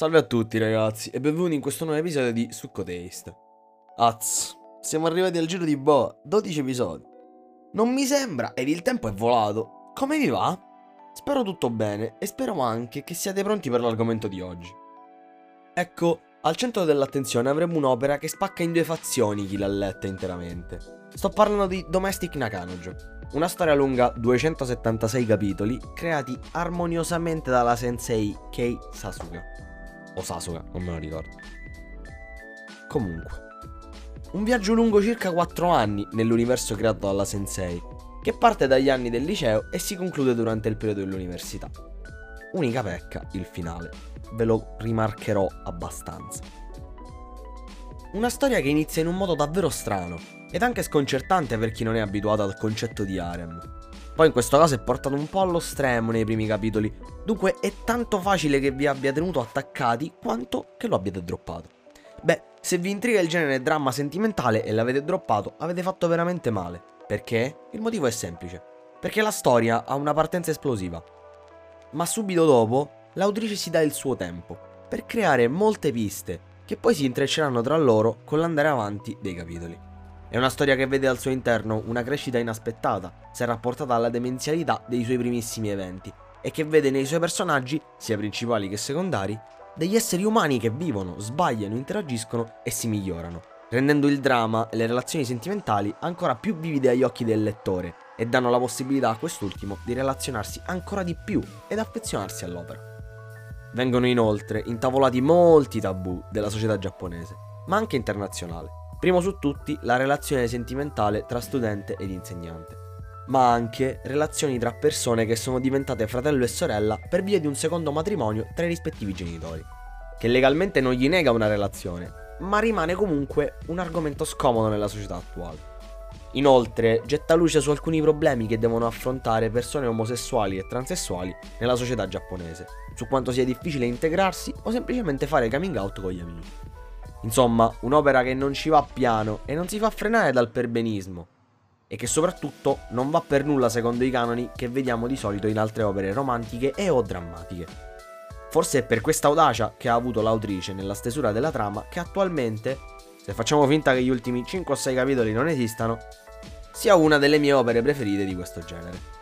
Salve a tutti ragazzi e benvenuti in questo nuovo episodio di Succo Taste. Az, siamo arrivati al giro di boh, 12 episodi. Non mi sembra, ed il tempo è volato. Come vi va? Spero tutto bene e spero anche che siate pronti per l'argomento di oggi. Ecco, al centro dell'attenzione avremo un'opera che spacca in due fazioni chi l'ha letta interamente. Sto parlando di Domestic Nakanojo, una storia lunga 276 capitoli creati armoniosamente dalla sensei Kei Sasuga o Sasuga, non me lo ricordo. Comunque, un viaggio lungo circa 4 anni nell'universo creato dalla Sensei, che parte dagli anni del liceo e si conclude durante il periodo dell'università. Unica pecca, il finale. Ve lo rimarcherò abbastanza. Una storia che inizia in un modo davvero strano ed anche sconcertante per chi non è abituato al concetto di harem. Poi in questo caso è portato un po' allo stremo nei primi capitoli, dunque è tanto facile che vi abbia tenuto attaccati quanto che lo abbiate droppato. Beh, se vi intriga il genere dramma sentimentale e l'avete droppato, avete fatto veramente male. Perché? Il motivo è semplice. Perché la storia ha una partenza esplosiva. Ma subito dopo, l'autrice si dà il suo tempo per creare molte piste che poi si intrecceranno tra loro con l'andare avanti dei capitoli. È una storia che vede al suo interno una crescita inaspettata, se rapportata alla demenzialità dei suoi primissimi eventi, e che vede nei suoi personaggi, sia principali che secondari, degli esseri umani che vivono, sbagliano, interagiscono e si migliorano, rendendo il dramma e le relazioni sentimentali ancora più vivide agli occhi del lettore e danno la possibilità a quest'ultimo di relazionarsi ancora di più ed affezionarsi all'opera. Vengono inoltre intavolati molti tabù della società giapponese, ma anche internazionale Primo su tutti la relazione sentimentale tra studente ed insegnante, ma anche relazioni tra persone che sono diventate fratello e sorella per via di un secondo matrimonio tra i rispettivi genitori, che legalmente non gli nega una relazione, ma rimane comunque un argomento scomodo nella società attuale. Inoltre, getta luce su alcuni problemi che devono affrontare persone omosessuali e transessuali nella società giapponese, su quanto sia difficile integrarsi o semplicemente fare coming out con gli amici. Insomma, un'opera che non ci va piano e non si fa frenare dal perbenismo. E che soprattutto non va per nulla secondo i canoni che vediamo di solito in altre opere romantiche e o drammatiche. Forse è per questa audacia che ha avuto l'autrice nella stesura della trama che attualmente, se facciamo finta che gli ultimi 5 o 6 capitoli non esistano, sia una delle mie opere preferite di questo genere.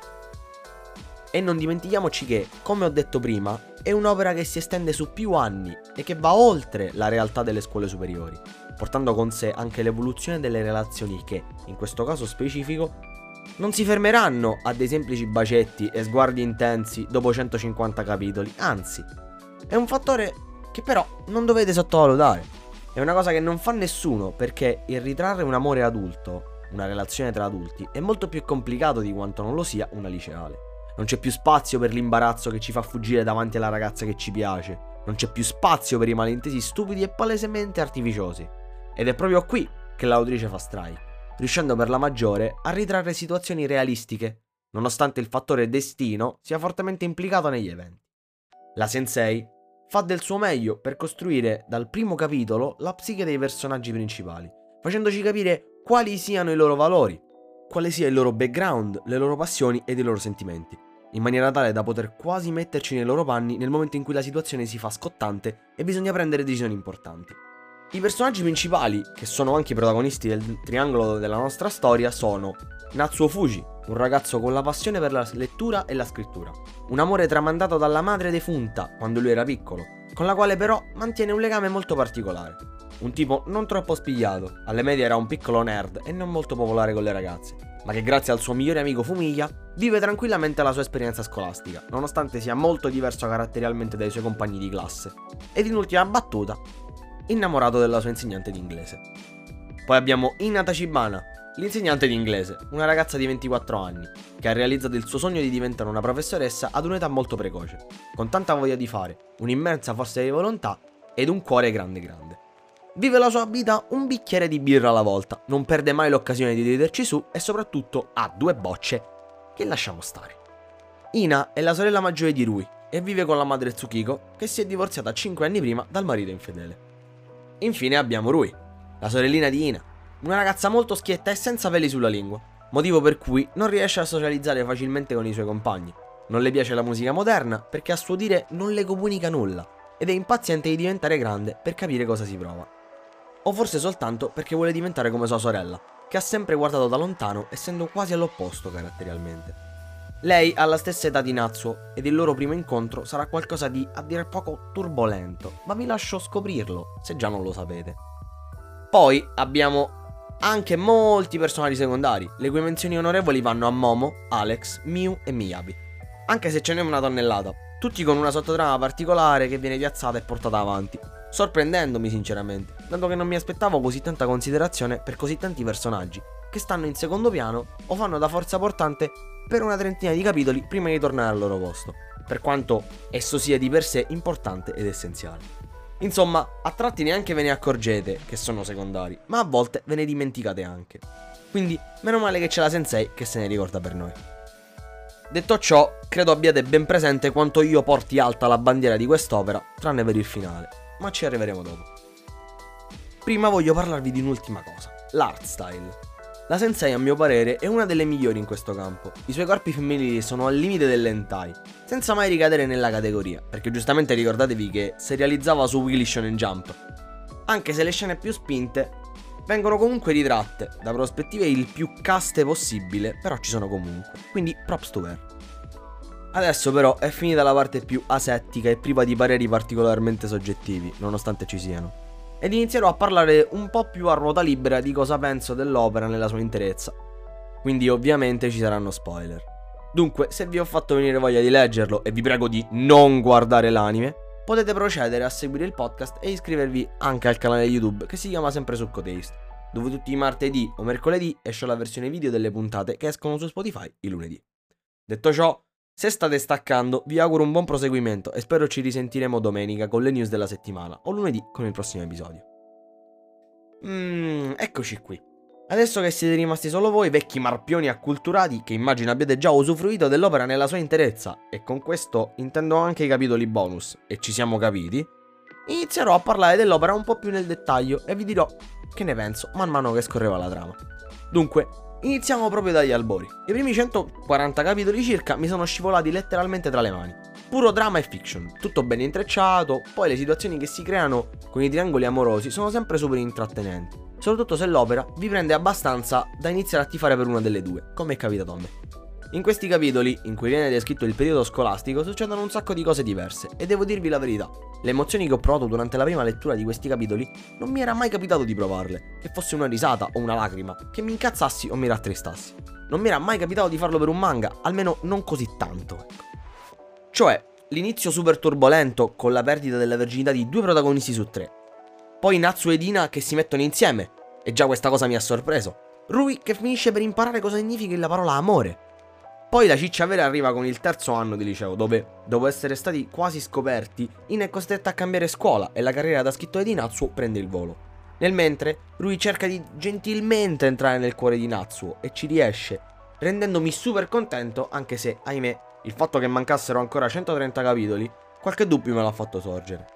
E non dimentichiamoci che, come ho detto prima, è un'opera che si estende su più anni e che va oltre la realtà delle scuole superiori, portando con sé anche l'evoluzione delle relazioni che, in questo caso specifico, non si fermeranno a dei semplici bacetti e sguardi intensi dopo 150 capitoli, anzi, è un fattore che però non dovete sottovalutare. È una cosa che non fa nessuno perché il ritrarre un amore adulto, una relazione tra adulti, è molto più complicato di quanto non lo sia una liceale. Non c'è più spazio per l'imbarazzo che ci fa fuggire davanti alla ragazza che ci piace. Non c'è più spazio per i malintesi stupidi e palesemente artificiosi. Ed è proprio qui che l'autrice fa strike, riuscendo per la maggiore a ritrarre situazioni realistiche, nonostante il fattore destino sia fortemente implicato negli eventi. La sensei fa del suo meglio per costruire dal primo capitolo la psiche dei personaggi principali, facendoci capire quali siano i loro valori, quale sia il loro background, le loro passioni ed i loro sentimenti in maniera tale da poter quasi metterci nei loro panni nel momento in cui la situazione si fa scottante e bisogna prendere decisioni importanti. I personaggi principali, che sono anche i protagonisti del triangolo della nostra storia, sono Natsuo Fuji, un ragazzo con la passione per la lettura e la scrittura, un amore tramandato dalla madre defunta quando lui era piccolo, con la quale però mantiene un legame molto particolare. Un tipo non troppo spigliato, alle medie era un piccolo nerd e non molto popolare con le ragazze, ma che grazie al suo migliore amico Fumiya vive tranquillamente la sua esperienza scolastica, nonostante sia molto diverso caratterialmente dai suoi compagni di classe. Ed in ultima battuta, innamorato della sua insegnante di inglese. Poi abbiamo Ina Tachibana, l'insegnante di inglese, una ragazza di 24 anni, che ha realizzato il suo sogno di diventare una professoressa ad un'età molto precoce, con tanta voglia di fare, un'immensa forza di volontà ed un cuore grande grande. Vive la sua vita un bicchiere di birra alla volta, non perde mai l'occasione di riderci su e soprattutto ha due bocce che lasciamo stare. Ina è la sorella maggiore di Rui e vive con la madre Tsukiko che si è divorziata 5 anni prima dal marito infedele. Infine abbiamo Rui, la sorellina di Ina, una ragazza molto schietta e senza peli sulla lingua, motivo per cui non riesce a socializzare facilmente con i suoi compagni. Non le piace la musica moderna perché a suo dire non le comunica nulla ed è impaziente di diventare grande per capire cosa si prova. O forse soltanto perché vuole diventare come sua sorella, che ha sempre guardato da lontano essendo quasi all'opposto caratterialmente. Lei ha la stessa età di Natsuo ed il loro primo incontro sarà qualcosa di a dire poco turbolento, ma vi lascio scoprirlo se già non lo sapete. Poi abbiamo anche molti personaggi secondari, le cui menzioni onorevoli vanno a Momo, Alex, Miu e Miyabi. Anche se ce n'è una tonnellata, tutti con una sottotrama particolare che viene piazzata e portata avanti, sorprendendomi sinceramente, dato che non mi aspettavo così tanta considerazione per così tanti personaggi, che stanno in secondo piano o fanno da forza portante per una trentina di capitoli prima di tornare al loro posto, per quanto esso sia di per sé importante ed essenziale. Insomma, a tratti neanche ve ne accorgete che sono secondari, ma a volte ve ne dimenticate anche. Quindi, meno male che c'è la Sensei che se ne ricorda per noi. Detto ciò, credo abbiate ben presente quanto io porti alta la bandiera di quest'opera, tranne per il finale, ma ci arriveremo dopo. Prima voglio parlarvi di un'ultima cosa, l'art style. La Sensei a mio parere è una delle migliori in questo campo. I suoi corpi femminili sono al limite dell'entai, senza mai ricadere nella categoria, perché giustamente ricordatevi che si realizzava su Willy Shonen Jump. Anche se le scene più spinte vengono comunque ritratte da prospettive il più caste possibile, però ci sono comunque. Quindi props to her. Adesso però è finita la parte più asettica e priva di pareri particolarmente soggettivi, nonostante ci siano ed inizierò a parlare un po' più a ruota libera di cosa penso dell'opera nella sua interezza. Quindi ovviamente ci saranno spoiler. Dunque, se vi ho fatto venire voglia di leggerlo e vi prego di non guardare l'anime, potete procedere a seguire il podcast e iscrivervi anche al canale YouTube che si chiama sempre Succo Taste, dove tutti i martedì o mercoledì esce la versione video delle puntate che escono su Spotify il lunedì. Detto ciò, se state staccando, vi auguro un buon proseguimento e spero ci risentiremo domenica con le news della settimana o lunedì con il prossimo episodio. Mmm, eccoci qui. Adesso che siete rimasti solo voi, vecchi marpioni acculturati, che immagino abbiate già usufruito dell'opera nella sua interezza, e con questo intendo anche i capitoli bonus, e ci siamo capiti, inizierò a parlare dell'opera un po' più nel dettaglio e vi dirò che ne penso man mano che scorreva la trama. Dunque, Iniziamo proprio dagli albori. I primi 140 capitoli circa mi sono scivolati letteralmente tra le mani. Puro drama e fiction, tutto ben intrecciato, poi le situazioni che si creano con i triangoli amorosi sono sempre super intrattenenti, soprattutto se l'opera vi prende abbastanza da iniziare a tifare per una delle due, come è capitato a me. In questi capitoli, in cui viene descritto il periodo scolastico, succedono un sacco di cose diverse e devo dirvi la verità, le emozioni che ho provato durante la prima lettura di questi capitoli non mi era mai capitato di provarle, che fosse una risata o una lacrima, che mi incazzassi o mi rattristassi. Non mi era mai capitato di farlo per un manga, almeno non così tanto. Ecco. Cioè, l'inizio super turbolento con la perdita della virginità di due protagonisti su tre. Poi Natsu e Dina che si mettono insieme, e già questa cosa mi ha sorpreso. Rui che finisce per imparare cosa significa la parola amore. Poi la ciccia vera arriva con il terzo anno di liceo, dove, dopo essere stati quasi scoperti, In è costretta a cambiare scuola e la carriera da scrittore di Natsuo prende il volo. Nel mentre, lui cerca di gentilmente entrare nel cuore di Natsuo e ci riesce, rendendomi super contento, anche se, ahimè, il fatto che mancassero ancora 130 capitoli, qualche dubbio me l'ha fatto sorgere.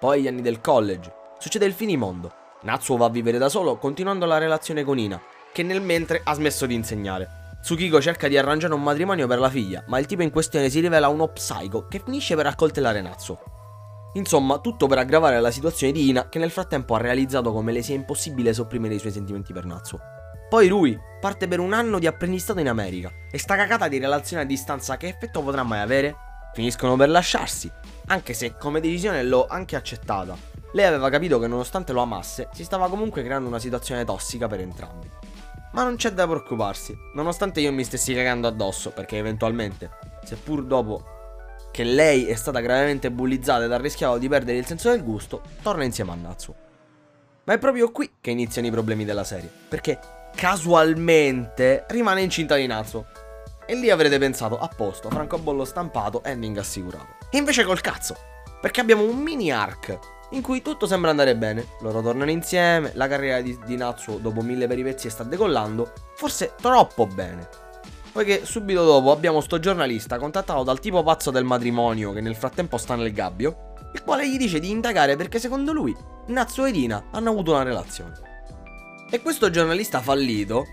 Poi gli anni del college, succede il finimondo. Natsuo va a vivere da solo, continuando la relazione con Ina, che nel mentre ha smesso di insegnare. Tsukiko cerca di arrangiare un matrimonio per la figlia, ma il tipo in questione si rivela uno psycho che finisce per accoltellare Natsuo. Insomma, tutto per aggravare la situazione di Ina, che nel frattempo ha realizzato come le sia impossibile sopprimere i suoi sentimenti per Natsuo. Poi lui parte per un anno di apprendistato in America e sta cagata di relazione a distanza che effetto potrà mai avere? Finiscono per lasciarsi, anche se come decisione l'ho anche accettata. Lei aveva capito che nonostante lo amasse, si stava comunque creando una situazione tossica per entrambi. Ma non c'è da preoccuparsi, nonostante io mi stessi cagando addosso, perché eventualmente, seppur dopo che lei è stata gravemente bullizzata ed ha rischiato di perdere il senso del gusto, torna insieme a Natsuo. Ma è proprio qui che iniziano i problemi della serie, perché casualmente rimane incinta di Natsuo. E lì avrete pensato, a posto, francobollo stampato, ending assicurato. E invece col cazzo, perché abbiamo un mini arc in cui tutto sembra andare bene. Loro tornano insieme, la carriera di, di Natsuo dopo mille peripezie sta decollando, forse troppo bene. Poiché subito dopo abbiamo sto giornalista contattato dal tipo pazzo del matrimonio che nel frattempo sta nel gabbio, il quale gli dice di indagare perché secondo lui Natsuo e Dina hanno avuto una relazione. E questo giornalista fallito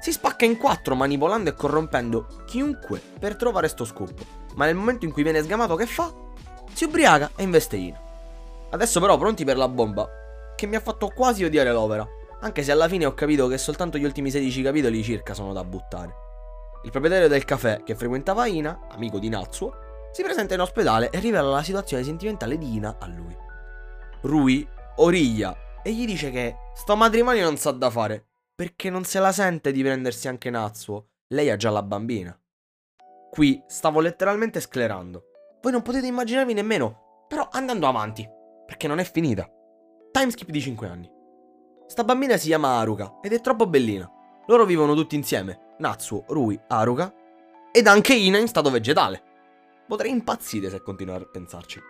si spacca in quattro manipolando e corrompendo chiunque per trovare sto scoop. Ma nel momento in cui viene sgamato che fa? Si ubriaca e investe Ina. Adesso però pronti per la bomba, che mi ha fatto quasi odiare l'opera, anche se alla fine ho capito che soltanto gli ultimi 16 capitoli circa sono da buttare. Il proprietario del caffè che frequentava Ina, amico di Natsuo, si presenta in ospedale e rivela la situazione sentimentale di Ina a lui. Rui origlia e gli dice che sto matrimonio non sa da fare, perché non se la sente di prendersi anche Natsuo, lei ha già la bambina. Qui stavo letteralmente sclerando. Voi non potete immaginarvi nemmeno, però andando avanti, perché non è finita. Timeskip di 5 anni. Sta bambina si chiama Aruka ed è troppo bellina. Loro vivono tutti insieme, Natsuo, Rui, Aruka ed anche Ina in stato vegetale. Potrei impazzire se continuare a pensarci.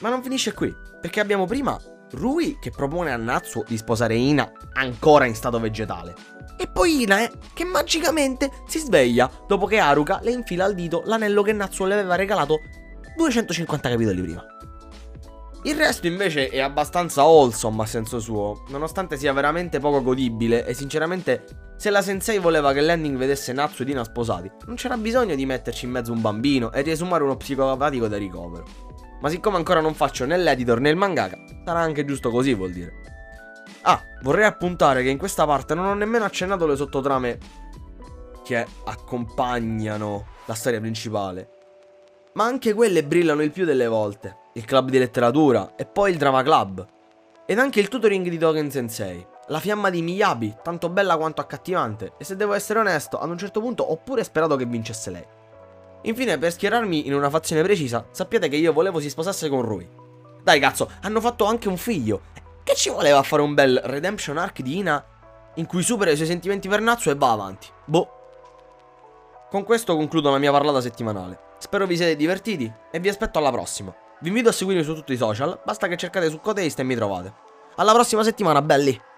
Ma non finisce qui, perché abbiamo prima Rui che propone a Natsuo di sposare Ina ancora in stato vegetale. E poi Ina eh, che magicamente si sveglia dopo che Aruka le infila al dito l'anello che Natsuo le aveva regalato 250 capitoli prima. Il resto invece è abbastanza wholesome a senso suo, nonostante sia veramente poco godibile e sinceramente se la sensei voleva che l'ending vedesse Natsu ed Ina sposati, non c'era bisogno di metterci in mezzo un bambino e riesumare uno psicopatico da ricovero. Ma siccome ancora non faccio né l'editor né il mangaka, sarà anche giusto così vuol dire. Ah, vorrei appuntare che in questa parte non ho nemmeno accennato le sottotrame che accompagnano la storia principale. Ma anche quelle brillano il più delle volte il club di letteratura e poi il drama club. Ed anche il tutoring di Token Sensei. La fiamma di Miyabi, tanto bella quanto accattivante, e se devo essere onesto, ad un certo punto ho pure sperato che vincesse lei. Infine, per schierarmi in una fazione precisa, sappiate che io volevo si sposasse con Rui. Dai cazzo, hanno fatto anche un figlio. Che ci voleva fare un bel redemption arc di Ina in cui supera i suoi sentimenti per Natsu e va avanti? Boh. Con questo concludo la mia parlata settimanale. Spero vi siete divertiti e vi aspetto alla prossima. Vi invito a seguirmi su tutti i social, basta che cercate su Cotaste e mi trovate. Alla prossima settimana, belli!